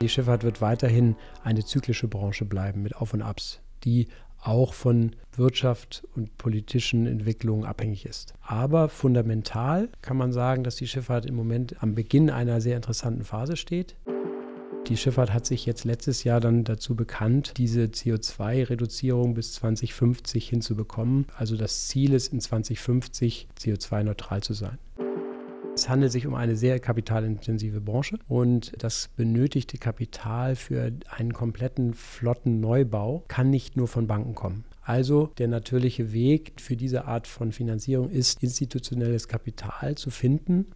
Die Schifffahrt wird weiterhin eine zyklische Branche bleiben mit Auf und Abs, die auch von Wirtschaft und politischen Entwicklungen abhängig ist. Aber fundamental kann man sagen, dass die Schifffahrt im Moment am Beginn einer sehr interessanten Phase steht. Die Schifffahrt hat sich jetzt letztes Jahr dann dazu bekannt, diese CO2-Reduzierung bis 2050 hinzubekommen. Also das Ziel ist, in 2050 CO2-neutral zu sein. Es handelt sich um eine sehr kapitalintensive Branche und das benötigte Kapital für einen kompletten Flottenneubau kann nicht nur von Banken kommen. Also der natürliche Weg für diese Art von Finanzierung ist, institutionelles Kapital zu finden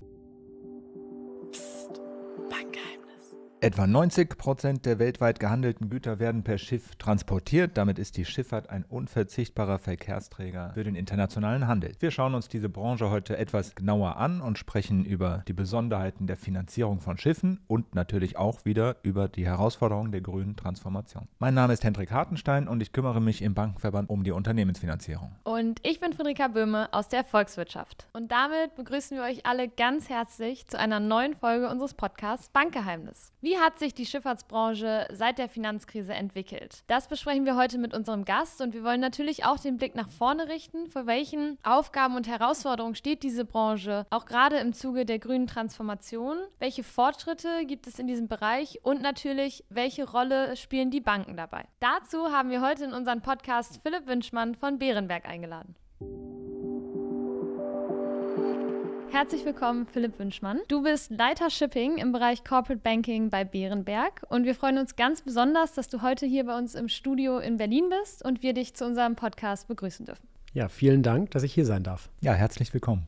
Etwa 90 Prozent der weltweit gehandelten Güter werden per Schiff transportiert. Damit ist die Schifffahrt ein unverzichtbarer Verkehrsträger für den internationalen Handel. Wir schauen uns diese Branche heute etwas genauer an und sprechen über die Besonderheiten der Finanzierung von Schiffen und natürlich auch wieder über die Herausforderungen der grünen Transformation. Mein Name ist Hendrik Hartenstein und ich kümmere mich im Bankenverband um die Unternehmensfinanzierung. Und ich bin Friederika Böhme aus der Volkswirtschaft. Und damit begrüßen wir euch alle ganz herzlich zu einer neuen Folge unseres Podcasts Bankgeheimnis. Wie hat sich die Schifffahrtsbranche seit der Finanzkrise entwickelt? Das besprechen wir heute mit unserem Gast und wir wollen natürlich auch den Blick nach vorne richten. Vor welchen Aufgaben und Herausforderungen steht diese Branche, auch gerade im Zuge der grünen Transformation? Welche Fortschritte gibt es in diesem Bereich und natürlich, welche Rolle spielen die Banken dabei? Dazu haben wir heute in unseren Podcast Philipp Wünschmann von Bärenberg eingeladen. Herzlich willkommen, Philipp Wünschmann. Du bist Leiter Shipping im Bereich Corporate Banking bei Bärenberg und wir freuen uns ganz besonders, dass du heute hier bei uns im Studio in Berlin bist und wir dich zu unserem Podcast begrüßen dürfen. Ja, vielen Dank, dass ich hier sein darf. Ja, herzlich willkommen.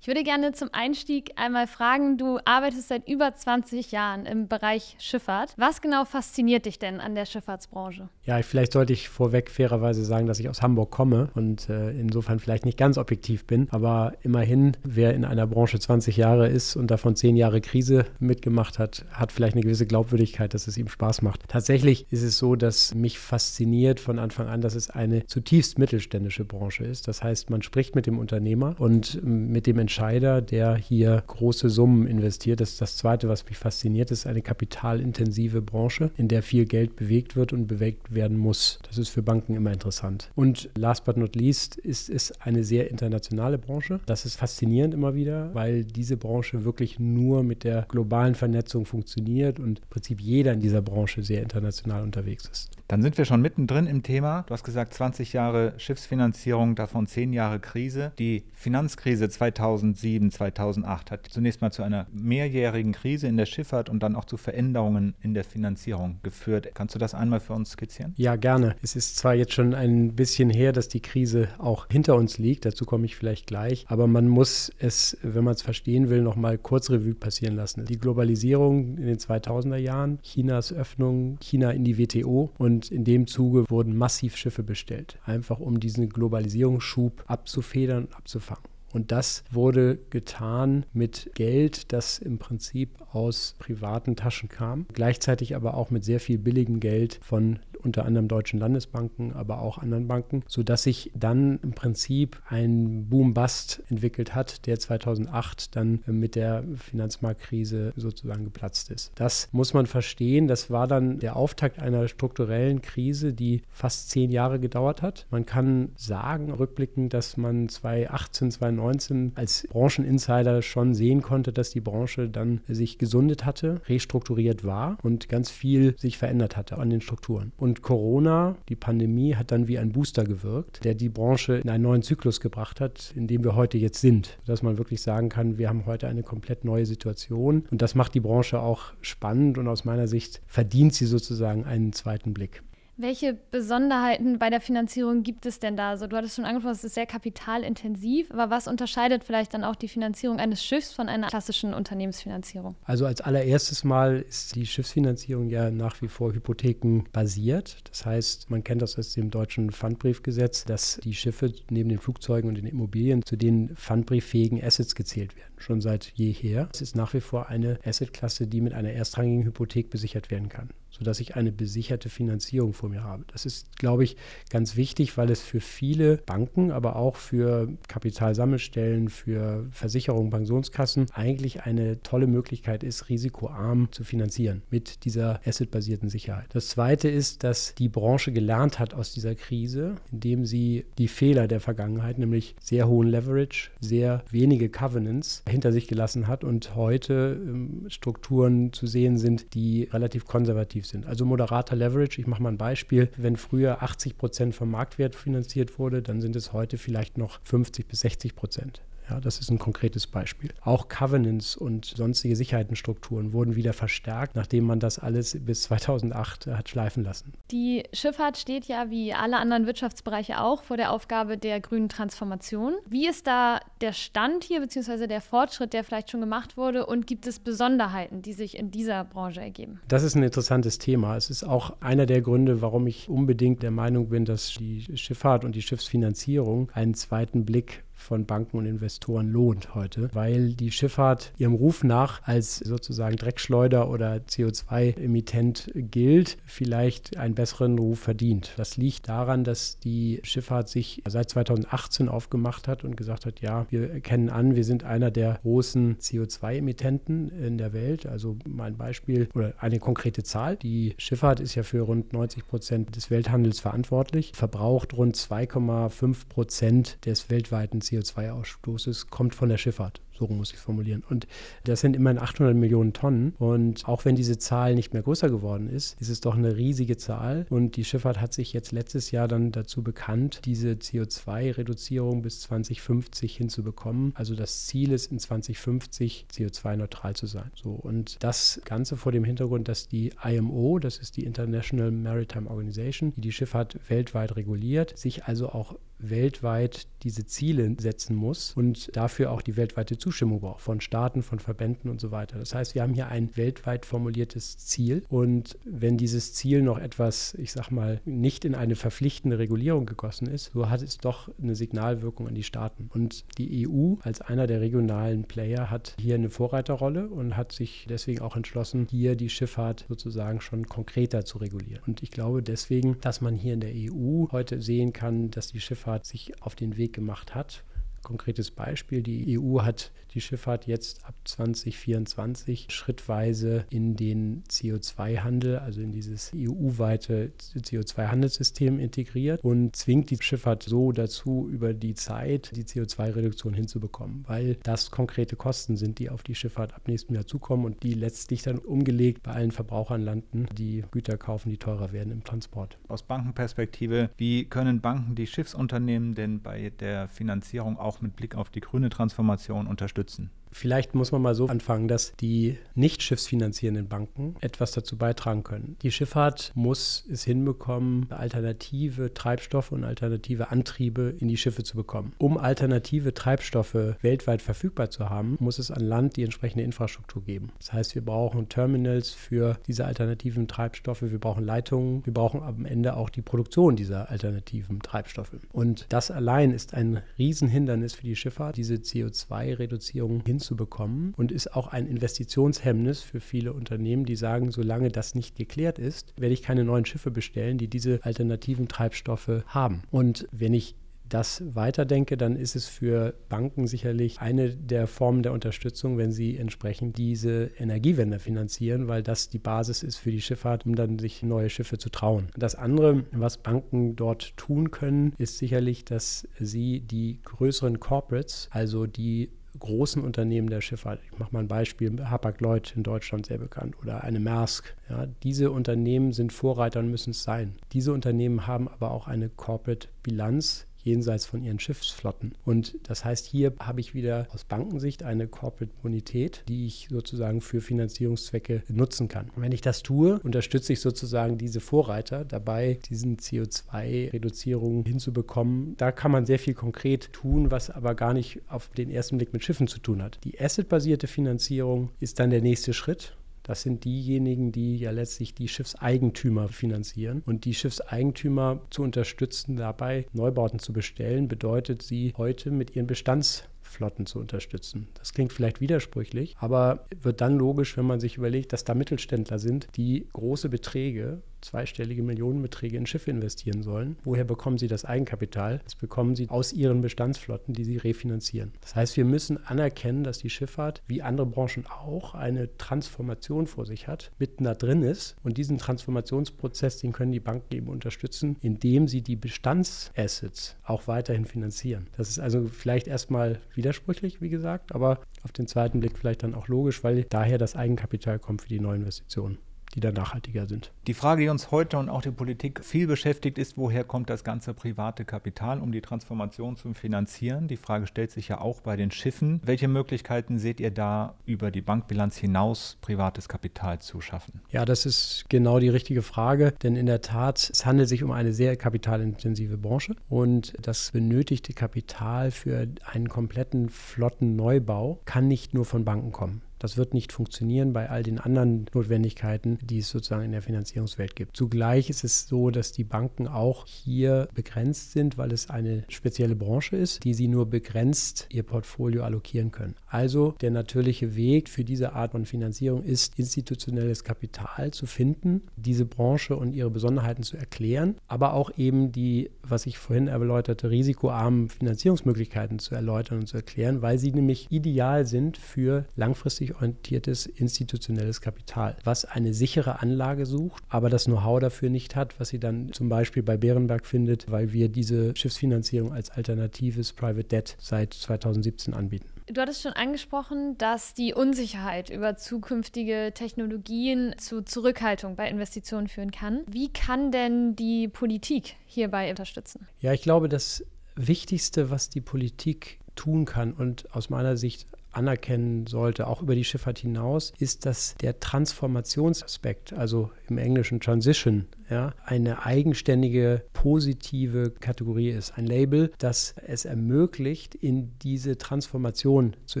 Ich würde gerne zum Einstieg einmal fragen, du arbeitest seit über 20 Jahren im Bereich Schifffahrt. Was genau fasziniert dich denn an der Schifffahrtsbranche? Ja, vielleicht sollte ich vorweg fairerweise sagen, dass ich aus Hamburg komme und äh, insofern vielleicht nicht ganz objektiv bin. Aber immerhin, wer in einer Branche 20 Jahre ist und davon 10 Jahre Krise mitgemacht hat, hat vielleicht eine gewisse Glaubwürdigkeit, dass es ihm Spaß macht. Tatsächlich ist es so, dass mich fasziniert von Anfang an, dass es eine zutiefst mittelständische Branche ist. Das heißt, man spricht mit dem Unternehmer und mit dem Entscheider, der hier große Summen investiert. Das ist das Zweite, was mich fasziniert, das ist eine kapitalintensive Branche, in der viel Geld bewegt wird und bewegt werden muss. Das ist für Banken immer interessant. Und last but not least ist es eine sehr internationale Branche. Das ist faszinierend immer wieder, weil diese Branche wirklich nur mit der globalen Vernetzung funktioniert und im Prinzip jeder in dieser Branche sehr international unterwegs ist. Dann sind wir schon mittendrin im Thema. Du hast gesagt, 20 Jahre Schiffsfinanzierung, davon 10 Jahre Krise. Die Finanzkrise 2007, 2008 hat zunächst mal zu einer mehrjährigen Krise in der Schifffahrt und dann auch zu Veränderungen in der Finanzierung geführt. Kannst du das einmal für uns skizzieren? Ja, gerne. Es ist zwar jetzt schon ein bisschen her, dass die Krise auch hinter uns liegt, dazu komme ich vielleicht gleich, aber man muss es, wenn man es verstehen will, noch mal kurz Revue passieren lassen. Die Globalisierung in den 2000er Jahren, Chinas Öffnung, China in die WTO und und in dem Zuge wurden massiv Schiffe bestellt, einfach um diesen Globalisierungsschub abzufedern abzufangen. Und das wurde getan mit Geld, das im Prinzip aus privaten Taschen kam, gleichzeitig aber auch mit sehr viel billigem Geld von unter anderem deutschen Landesbanken, aber auch anderen Banken, sodass sich dann im Prinzip ein Boom-Bust entwickelt hat, der 2008 dann mit der Finanzmarktkrise sozusagen geplatzt ist. Das muss man verstehen. Das war dann der Auftakt einer strukturellen Krise, die fast zehn Jahre gedauert hat. Man kann sagen, rückblickend, dass man 2018, 2019 als Brancheninsider schon sehen konnte, dass die Branche dann sich gesundet hatte, restrukturiert war und ganz viel sich verändert hatte an den Strukturen. Und und Corona, die Pandemie, hat dann wie ein Booster gewirkt, der die Branche in einen neuen Zyklus gebracht hat, in dem wir heute jetzt sind. Dass man wirklich sagen kann, wir haben heute eine komplett neue Situation. Und das macht die Branche auch spannend und aus meiner Sicht verdient sie sozusagen einen zweiten Blick. Welche Besonderheiten bei der Finanzierung gibt es denn da? Also du hattest schon angesprochen, es ist sehr kapitalintensiv, aber was unterscheidet vielleicht dann auch die Finanzierung eines Schiffs von einer klassischen Unternehmensfinanzierung? Also als allererstes Mal ist die Schiffsfinanzierung ja nach wie vor hypothekenbasiert. Das heißt, man kennt das aus dem deutschen Pfandbriefgesetz, dass die Schiffe neben den Flugzeugen und den Immobilien zu den pfandbrieffähigen Assets gezählt werden. Schon seit jeher. Es ist nach wie vor eine Assetklasse, die mit einer erstrangigen Hypothek besichert werden kann sodass ich eine besicherte Finanzierung vor mir habe. Das ist, glaube ich, ganz wichtig, weil es für viele Banken, aber auch für Kapitalsammelstellen, für Versicherungen, Pensionskassen eigentlich eine tolle Möglichkeit ist, risikoarm zu finanzieren mit dieser assetbasierten Sicherheit. Das Zweite ist, dass die Branche gelernt hat aus dieser Krise, indem sie die Fehler der Vergangenheit, nämlich sehr hohen Leverage, sehr wenige Covenants hinter sich gelassen hat und heute ähm, Strukturen zu sehen sind, die relativ konservativ sind. Also moderater Leverage, ich mache mal ein Beispiel. Wenn früher 80 Prozent vom Marktwert finanziert wurde, dann sind es heute vielleicht noch 50 bis 60 Prozent. Ja, das ist ein konkretes Beispiel. Auch Covenants und sonstige Sicherheitenstrukturen wurden wieder verstärkt, nachdem man das alles bis 2008 hat schleifen lassen. Die Schifffahrt steht ja wie alle anderen Wirtschaftsbereiche auch vor der Aufgabe der grünen Transformation. Wie ist da der Stand hier, beziehungsweise der Fortschritt, der vielleicht schon gemacht wurde? Und gibt es Besonderheiten, die sich in dieser Branche ergeben? Das ist ein interessantes Thema. Es ist auch einer der Gründe, warum ich unbedingt der Meinung bin, dass die Schifffahrt und die Schiffsfinanzierung einen zweiten Blick von Banken und Investoren lohnt heute, weil die Schifffahrt ihrem Ruf nach als sozusagen Dreckschleuder oder CO2-Emittent gilt, vielleicht einen besseren Ruf verdient. Das liegt daran, dass die Schifffahrt sich seit 2018 aufgemacht hat und gesagt hat, ja, wir erkennen an, wir sind einer der großen CO2-Emittenten in der Welt. Also mein Beispiel oder eine konkrete Zahl. Die Schifffahrt ist ja für rund 90 Prozent des Welthandels verantwortlich, verbraucht rund 2,5 Prozent des weltweiten CO2-Ausstoßes kommt von der Schifffahrt. So muss ich formulieren. Und das sind immerhin 800 Millionen Tonnen. Und auch wenn diese Zahl nicht mehr größer geworden ist, ist es doch eine riesige Zahl. Und die Schifffahrt hat sich jetzt letztes Jahr dann dazu bekannt, diese CO2-Reduzierung bis 2050 hinzubekommen. Also das Ziel ist, in 2050 CO2-neutral zu sein. So, und das Ganze vor dem Hintergrund, dass die IMO, das ist die International Maritime Organization, die die Schifffahrt weltweit reguliert, sich also auch weltweit diese Ziele setzen muss und dafür auch die weltweite Zustimmung braucht von Staaten, von Verbänden und so weiter. Das heißt, wir haben hier ein weltweit formuliertes Ziel und wenn dieses Ziel noch etwas, ich sag mal, nicht in eine verpflichtende Regulierung gegossen ist, so hat es doch eine Signalwirkung an die Staaten. Und die EU als einer der regionalen Player hat hier eine Vorreiterrolle und hat sich deswegen auch entschlossen, hier die Schifffahrt sozusagen schon konkreter zu regulieren. Und ich glaube deswegen, dass man hier in der EU heute sehen kann, dass die Schifffahrt Schifffahrt sich auf den Weg gemacht hat. Konkretes Beispiel, die EU hat die Schifffahrt jetzt ab 2024 schrittweise in den CO2-Handel, also in dieses EU-weite CO2-Handelssystem integriert und zwingt die Schifffahrt so dazu, über die Zeit die CO2-Reduktion hinzubekommen, weil das konkrete Kosten sind, die auf die Schifffahrt ab nächstem Jahr zukommen und die letztlich dann umgelegt bei allen Verbrauchern landen, die Güter kaufen, die teurer werden im Transport. Aus Bankenperspektive, wie können Banken die Schiffsunternehmen denn bei der Finanzierung auch mit Blick auf die grüne Transformation unterstützen? Vielleicht muss man mal so anfangen, dass die nicht schiffsfinanzierenden Banken etwas dazu beitragen können. Die Schifffahrt muss es hinbekommen, alternative Treibstoffe und alternative Antriebe in die Schiffe zu bekommen. Um alternative Treibstoffe weltweit verfügbar zu haben, muss es an Land die entsprechende Infrastruktur geben. Das heißt, wir brauchen Terminals für diese alternativen Treibstoffe, wir brauchen Leitungen, wir brauchen am Ende auch die Produktion dieser alternativen Treibstoffe. Und das allein ist ein Riesenhindernis für die Schifffahrt, diese CO2-Reduzierung hin hinzubekommen und ist auch ein Investitionshemmnis für viele Unternehmen, die sagen, solange das nicht geklärt ist, werde ich keine neuen Schiffe bestellen, die diese alternativen Treibstoffe haben. Und wenn ich das weiterdenke, dann ist es für Banken sicherlich eine der Formen der Unterstützung, wenn sie entsprechend diese Energiewende finanzieren, weil das die Basis ist für die Schifffahrt, um dann sich neue Schiffe zu trauen. Das andere, was Banken dort tun können, ist sicherlich, dass sie die größeren Corporates, also die großen Unternehmen der Schifffahrt, ich mache mal ein Beispiel, Hapag-Lloyd in Deutschland sehr bekannt. Oder eine Maersk, ja, diese Unternehmen sind Vorreiter und müssen es sein. Diese Unternehmen haben aber auch eine Corporate Bilanz, jenseits von ihren Schiffsflotten. Und das heißt, hier habe ich wieder aus Bankensicht eine Corporate Bonität, die ich sozusagen für Finanzierungszwecke nutzen kann. Und wenn ich das tue, unterstütze ich sozusagen diese Vorreiter dabei, diesen CO2-Reduzierungen hinzubekommen. Da kann man sehr viel konkret tun, was aber gar nicht auf den ersten Blick mit Schiffen zu tun hat. Die assetbasierte Finanzierung ist dann der nächste Schritt. Das sind diejenigen, die ja letztlich die Schiffseigentümer finanzieren. Und die Schiffseigentümer zu unterstützen, dabei Neubauten zu bestellen, bedeutet sie heute mit ihren Bestands Flotten zu unterstützen. Das klingt vielleicht widersprüchlich, aber wird dann logisch, wenn man sich überlegt, dass da Mittelständler sind, die große Beträge zweistellige Millionenbeträge in Schiffe investieren sollen. Woher bekommen sie das Eigenkapital? Das bekommen sie aus ihren Bestandsflotten, die sie refinanzieren. Das heißt, wir müssen anerkennen, dass die Schifffahrt, wie andere Branchen auch, eine Transformation vor sich hat, mitten da drin ist. Und diesen Transformationsprozess, den können die Banken eben unterstützen, indem sie die Bestandsassets auch weiterhin finanzieren. Das ist also vielleicht erstmal widersprüchlich, wie gesagt, aber auf den zweiten Blick vielleicht dann auch logisch, weil daher das Eigenkapital kommt für die neuen Investitionen die dann nachhaltiger sind. Die Frage, die uns heute und auch die Politik viel beschäftigt, ist, woher kommt das ganze private Kapital, um die Transformation zu finanzieren? Die Frage stellt sich ja auch bei den Schiffen. Welche Möglichkeiten seht ihr da, über die Bankbilanz hinaus privates Kapital zu schaffen? Ja, das ist genau die richtige Frage, denn in der Tat, es handelt sich um eine sehr kapitalintensive Branche und das benötigte Kapital für einen kompletten Flottenneubau kann nicht nur von Banken kommen. Das wird nicht funktionieren bei all den anderen Notwendigkeiten, die es sozusagen in der Finanzierungswelt gibt. Zugleich ist es so, dass die Banken auch hier begrenzt sind, weil es eine spezielle Branche ist, die sie nur begrenzt ihr Portfolio allokieren können. Also der natürliche Weg für diese Art von Finanzierung ist, institutionelles Kapital zu finden, diese Branche und ihre Besonderheiten zu erklären, aber auch eben die, was ich vorhin erläuterte, risikoarmen Finanzierungsmöglichkeiten zu erläutern und zu erklären, weil sie nämlich ideal sind für langfristig langfristig orientiertes institutionelles Kapital, was eine sichere Anlage sucht, aber das Know-how dafür nicht hat, was sie dann zum Beispiel bei Bärenberg findet, weil wir diese Schiffsfinanzierung als alternatives Private Debt seit 2017 anbieten. Du hattest schon angesprochen, dass die Unsicherheit über zukünftige Technologien zu Zurückhaltung bei Investitionen führen kann. Wie kann denn die Politik hierbei unterstützen? Ja, ich glaube, das Wichtigste, was die Politik tun kann und aus meiner Sicht anerkennen sollte, auch über die Schifffahrt hinaus, ist, dass der Transformationsaspekt, also im Englischen Transition, ja, eine eigenständige positive Kategorie ist. Ein Label, das es ermöglicht, in diese Transformation zu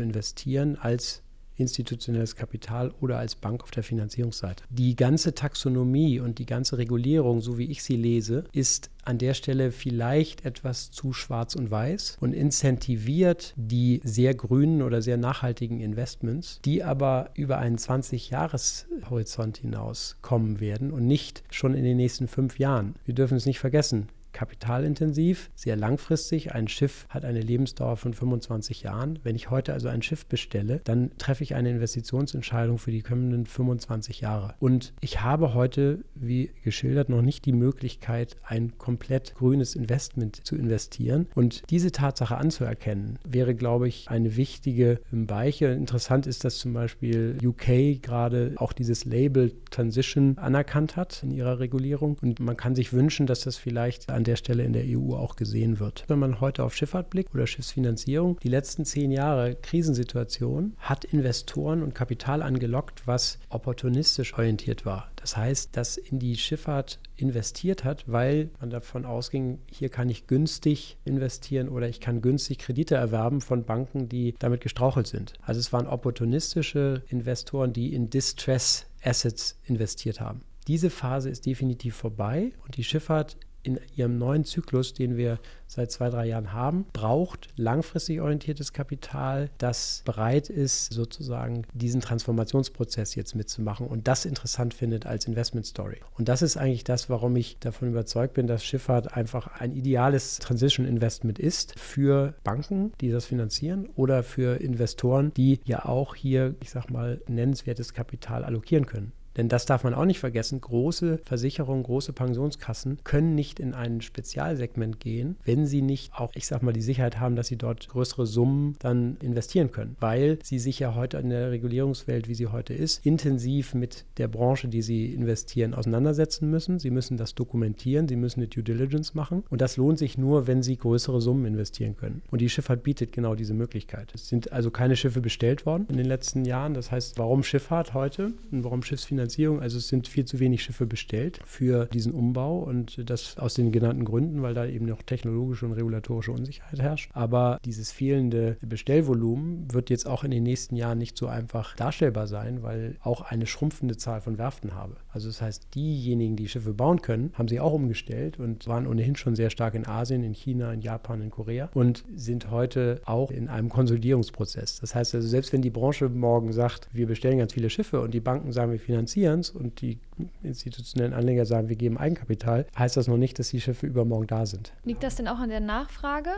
investieren als institutionelles Kapital oder als Bank auf der Finanzierungsseite. Die ganze Taxonomie und die ganze Regulierung, so wie ich sie lese, ist an der Stelle vielleicht etwas zu schwarz und weiß und incentiviert die sehr grünen oder sehr nachhaltigen Investments, die aber über einen 20-Jahres-Horizont hinaus kommen werden und nicht schon in den nächsten fünf Jahren. Wir dürfen es nicht vergessen kapitalintensiv, sehr langfristig. Ein Schiff hat eine Lebensdauer von 25 Jahren. Wenn ich heute also ein Schiff bestelle, dann treffe ich eine Investitionsentscheidung für die kommenden 25 Jahre. Und ich habe heute, wie geschildert, noch nicht die Möglichkeit, ein komplett grünes Investment zu investieren. Und diese Tatsache anzuerkennen, wäre, glaube ich, eine wichtige Weiche. Interessant ist, dass zum Beispiel UK gerade auch dieses Label Transition anerkannt hat in ihrer Regulierung. Und man kann sich wünschen, dass das vielleicht an der Stelle in der EU auch gesehen wird. Wenn man heute auf Schifffahrt blickt oder Schiffsfinanzierung, die letzten zehn Jahre Krisensituation hat Investoren und Kapital angelockt, was opportunistisch orientiert war. Das heißt, dass in die Schifffahrt investiert hat, weil man davon ausging, hier kann ich günstig investieren oder ich kann günstig Kredite erwerben von Banken, die damit gestrauchelt sind. Also es waren opportunistische Investoren, die in Distress Assets investiert haben. Diese Phase ist definitiv vorbei und die Schifffahrt in ihrem neuen Zyklus, den wir seit zwei, drei Jahren haben, braucht langfristig orientiertes Kapital, das bereit ist, sozusagen diesen Transformationsprozess jetzt mitzumachen und das interessant findet als Investment Story. Und das ist eigentlich das, warum ich davon überzeugt bin, dass Schifffahrt einfach ein ideales Transition Investment ist für Banken, die das finanzieren oder für Investoren, die ja auch hier, ich sag mal, nennenswertes Kapital allokieren können. Denn das darf man auch nicht vergessen. Große Versicherungen, große Pensionskassen können nicht in ein Spezialsegment gehen, wenn sie nicht auch, ich sag mal, die Sicherheit haben, dass sie dort größere Summen dann investieren können. Weil sie sich ja heute in der Regulierungswelt, wie sie heute ist, intensiv mit der Branche, die sie investieren, auseinandersetzen müssen. Sie müssen das dokumentieren, sie müssen eine Due Diligence machen. Und das lohnt sich nur, wenn sie größere Summen investieren können. Und die Schifffahrt bietet genau diese Möglichkeit. Es sind also keine Schiffe bestellt worden in den letzten Jahren. Das heißt, warum Schifffahrt heute und warum Schiffsfinanzierung? Finanzierung. Also es sind viel zu wenig Schiffe bestellt für diesen Umbau und das aus den genannten Gründen, weil da eben noch technologische und regulatorische Unsicherheit herrscht. Aber dieses fehlende Bestellvolumen wird jetzt auch in den nächsten Jahren nicht so einfach darstellbar sein, weil auch eine schrumpfende Zahl von Werften habe. Also das heißt, diejenigen, die Schiffe bauen können, haben sie auch umgestellt und waren ohnehin schon sehr stark in Asien, in China, in Japan, in Korea und sind heute auch in einem Konsolidierungsprozess. Das heißt also, selbst wenn die Branche morgen sagt, wir bestellen ganz viele Schiffe und die Banken sagen, wir finanzieren es und die institutionellen Anleger sagen, wir geben Eigenkapital, heißt das noch nicht, dass die Schiffe übermorgen da sind. Liegt das denn auch an der Nachfrage,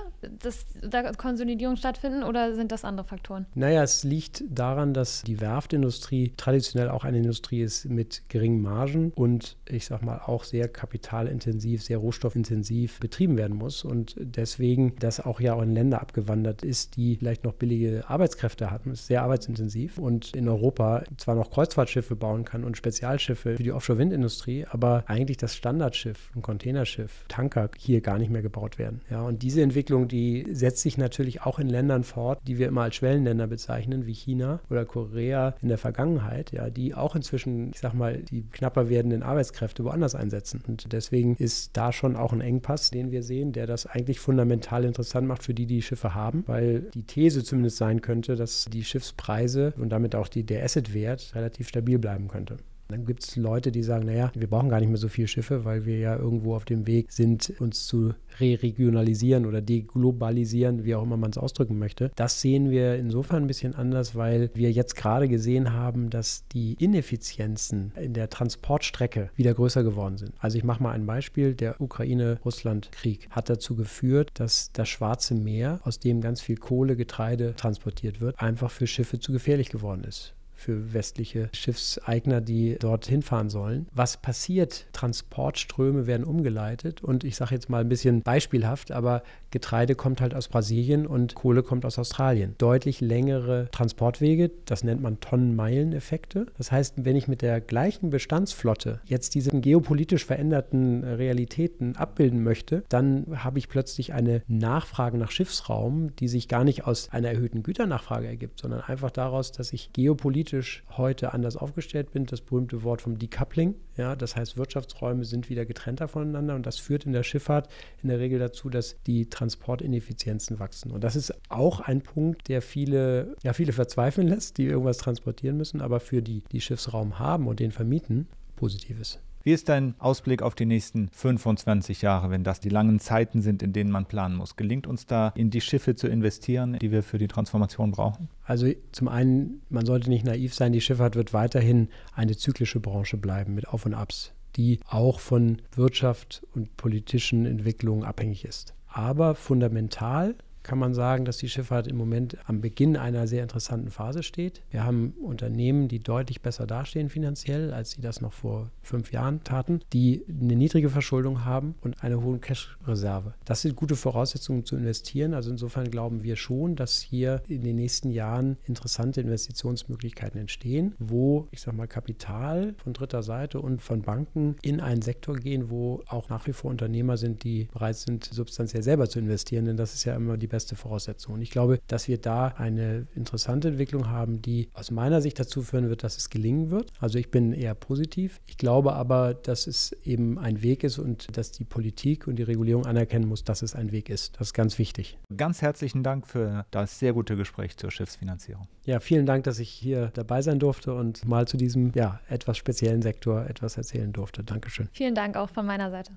dass da Konsolidierung stattfinden oder sind das andere Faktoren? Naja, es liegt daran, dass die Werftindustrie traditionell auch eine Industrie ist mit geringen Margen und ich sag mal auch sehr kapitalintensiv, sehr rohstoffintensiv betrieben werden muss und deswegen das auch ja auch in Länder abgewandert ist, die vielleicht noch billige Arbeitskräfte hatten, ist sehr arbeitsintensiv und in Europa zwar noch Kreuzfahrtschiffe bauen kann und Spezialschiffe für die Offshore-Windindustrie, aber eigentlich das Standardschiff, ein Containerschiff, Tanker hier gar nicht mehr gebaut werden. Ja, und diese Entwicklung, die setzt sich natürlich auch in Ländern fort, die wir immer als Schwellenländer bezeichnen, wie China oder Korea in der Vergangenheit, ja, die auch inzwischen, ich sag mal, die knapper werdenden Arbeitskräfte woanders einsetzen. Und deswegen ist da schon auch ein Engpass, den wir sehen, der das eigentlich fundamental interessant macht für die, die Schiffe haben, weil die These zumindest sein könnte, dass die Schiffspreise und damit auch die, der Assetwert relativ stabil bleiben könnte. Dann gibt es Leute, die sagen, naja, wir brauchen gar nicht mehr so viele Schiffe, weil wir ja irgendwo auf dem Weg sind, uns zu re-regionalisieren oder deglobalisieren, wie auch immer man es ausdrücken möchte. Das sehen wir insofern ein bisschen anders, weil wir jetzt gerade gesehen haben, dass die Ineffizienzen in der Transportstrecke wieder größer geworden sind. Also ich mache mal ein Beispiel. Der Ukraine-Russland-Krieg hat dazu geführt, dass das Schwarze Meer, aus dem ganz viel Kohle, Getreide transportiert wird, einfach für Schiffe zu gefährlich geworden ist für westliche Schiffseigner, die dort hinfahren sollen. Was passiert? Transportströme werden umgeleitet und ich sage jetzt mal ein bisschen beispielhaft, aber Getreide kommt halt aus Brasilien und Kohle kommt aus Australien. Deutlich längere Transportwege, das nennt man Tonnenmeilen-Effekte. Das heißt, wenn ich mit der gleichen Bestandsflotte jetzt diese geopolitisch veränderten Realitäten abbilden möchte, dann habe ich plötzlich eine Nachfrage nach Schiffsraum, die sich gar nicht aus einer erhöhten Güternachfrage ergibt, sondern einfach daraus, dass ich geopolitisch heute anders aufgestellt bin. Das berühmte Wort vom Decoupling. Ja, das heißt, Wirtschaftsräume sind wieder getrennter voneinander und das führt in der Schifffahrt in der Regel dazu, dass die Transportineffizienzen wachsen. Und das ist auch ein Punkt, der viele, ja, viele verzweifeln lässt, die irgendwas transportieren müssen, aber für die, die Schiffsraum haben und den vermieten, positiv ist. Wie ist dein Ausblick auf die nächsten 25 Jahre, wenn das die langen Zeiten sind, in denen man planen muss? Gelingt uns da in die Schiffe zu investieren, die wir für die Transformation brauchen? Also zum einen, man sollte nicht naiv sein, die Schifffahrt wird weiterhin eine zyklische Branche bleiben mit Auf und Abs, die auch von Wirtschaft und politischen Entwicklungen abhängig ist. Aber fundamental kann man sagen, dass die Schifffahrt im Moment am Beginn einer sehr interessanten Phase steht. Wir haben Unternehmen, die deutlich besser dastehen finanziell, als sie das noch vor fünf Jahren taten, die eine niedrige Verschuldung haben und eine hohe Cash-Reserve. Das sind gute Voraussetzungen zu investieren. Also insofern glauben wir schon, dass hier in den nächsten Jahren interessante Investitionsmöglichkeiten entstehen, wo, ich sage mal, Kapital von dritter Seite und von Banken in einen Sektor gehen, wo auch nach wie vor Unternehmer sind, die bereit sind, substanziell selber zu investieren. Denn das ist ja immer die beste Voraussetzung. Und ich glaube, dass wir da eine interessante Entwicklung haben, die aus meiner Sicht dazu führen wird, dass es gelingen wird. Also ich bin eher positiv. Ich glaube aber, dass es eben ein Weg ist und dass die Politik und die Regulierung anerkennen muss, dass es ein Weg ist. Das ist ganz wichtig. Ganz herzlichen Dank für das sehr gute Gespräch zur Schiffsfinanzierung. Ja, vielen Dank, dass ich hier dabei sein durfte und mal zu diesem ja, etwas speziellen Sektor etwas erzählen durfte. Dankeschön. Vielen Dank auch von meiner Seite.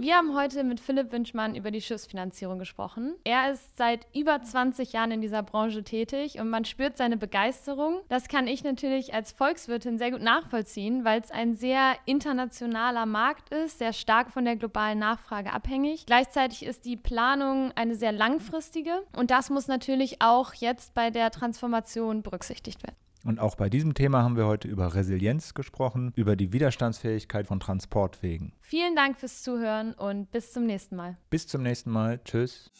Wir haben heute mit Philipp Wünschmann über die Schiffsfinanzierung gesprochen. Er ist seit über 20 Jahren in dieser Branche tätig und man spürt seine Begeisterung. Das kann ich natürlich als Volkswirtin sehr gut nachvollziehen, weil es ein sehr internationaler Markt ist, sehr stark von der globalen Nachfrage abhängig. Gleichzeitig ist die Planung eine sehr langfristige und das muss natürlich auch jetzt bei der Transformation berücksichtigt werden. Und auch bei diesem Thema haben wir heute über Resilienz gesprochen, über die Widerstandsfähigkeit von Transportwegen. Vielen Dank fürs Zuhören und bis zum nächsten Mal. Bis zum nächsten Mal. Tschüss.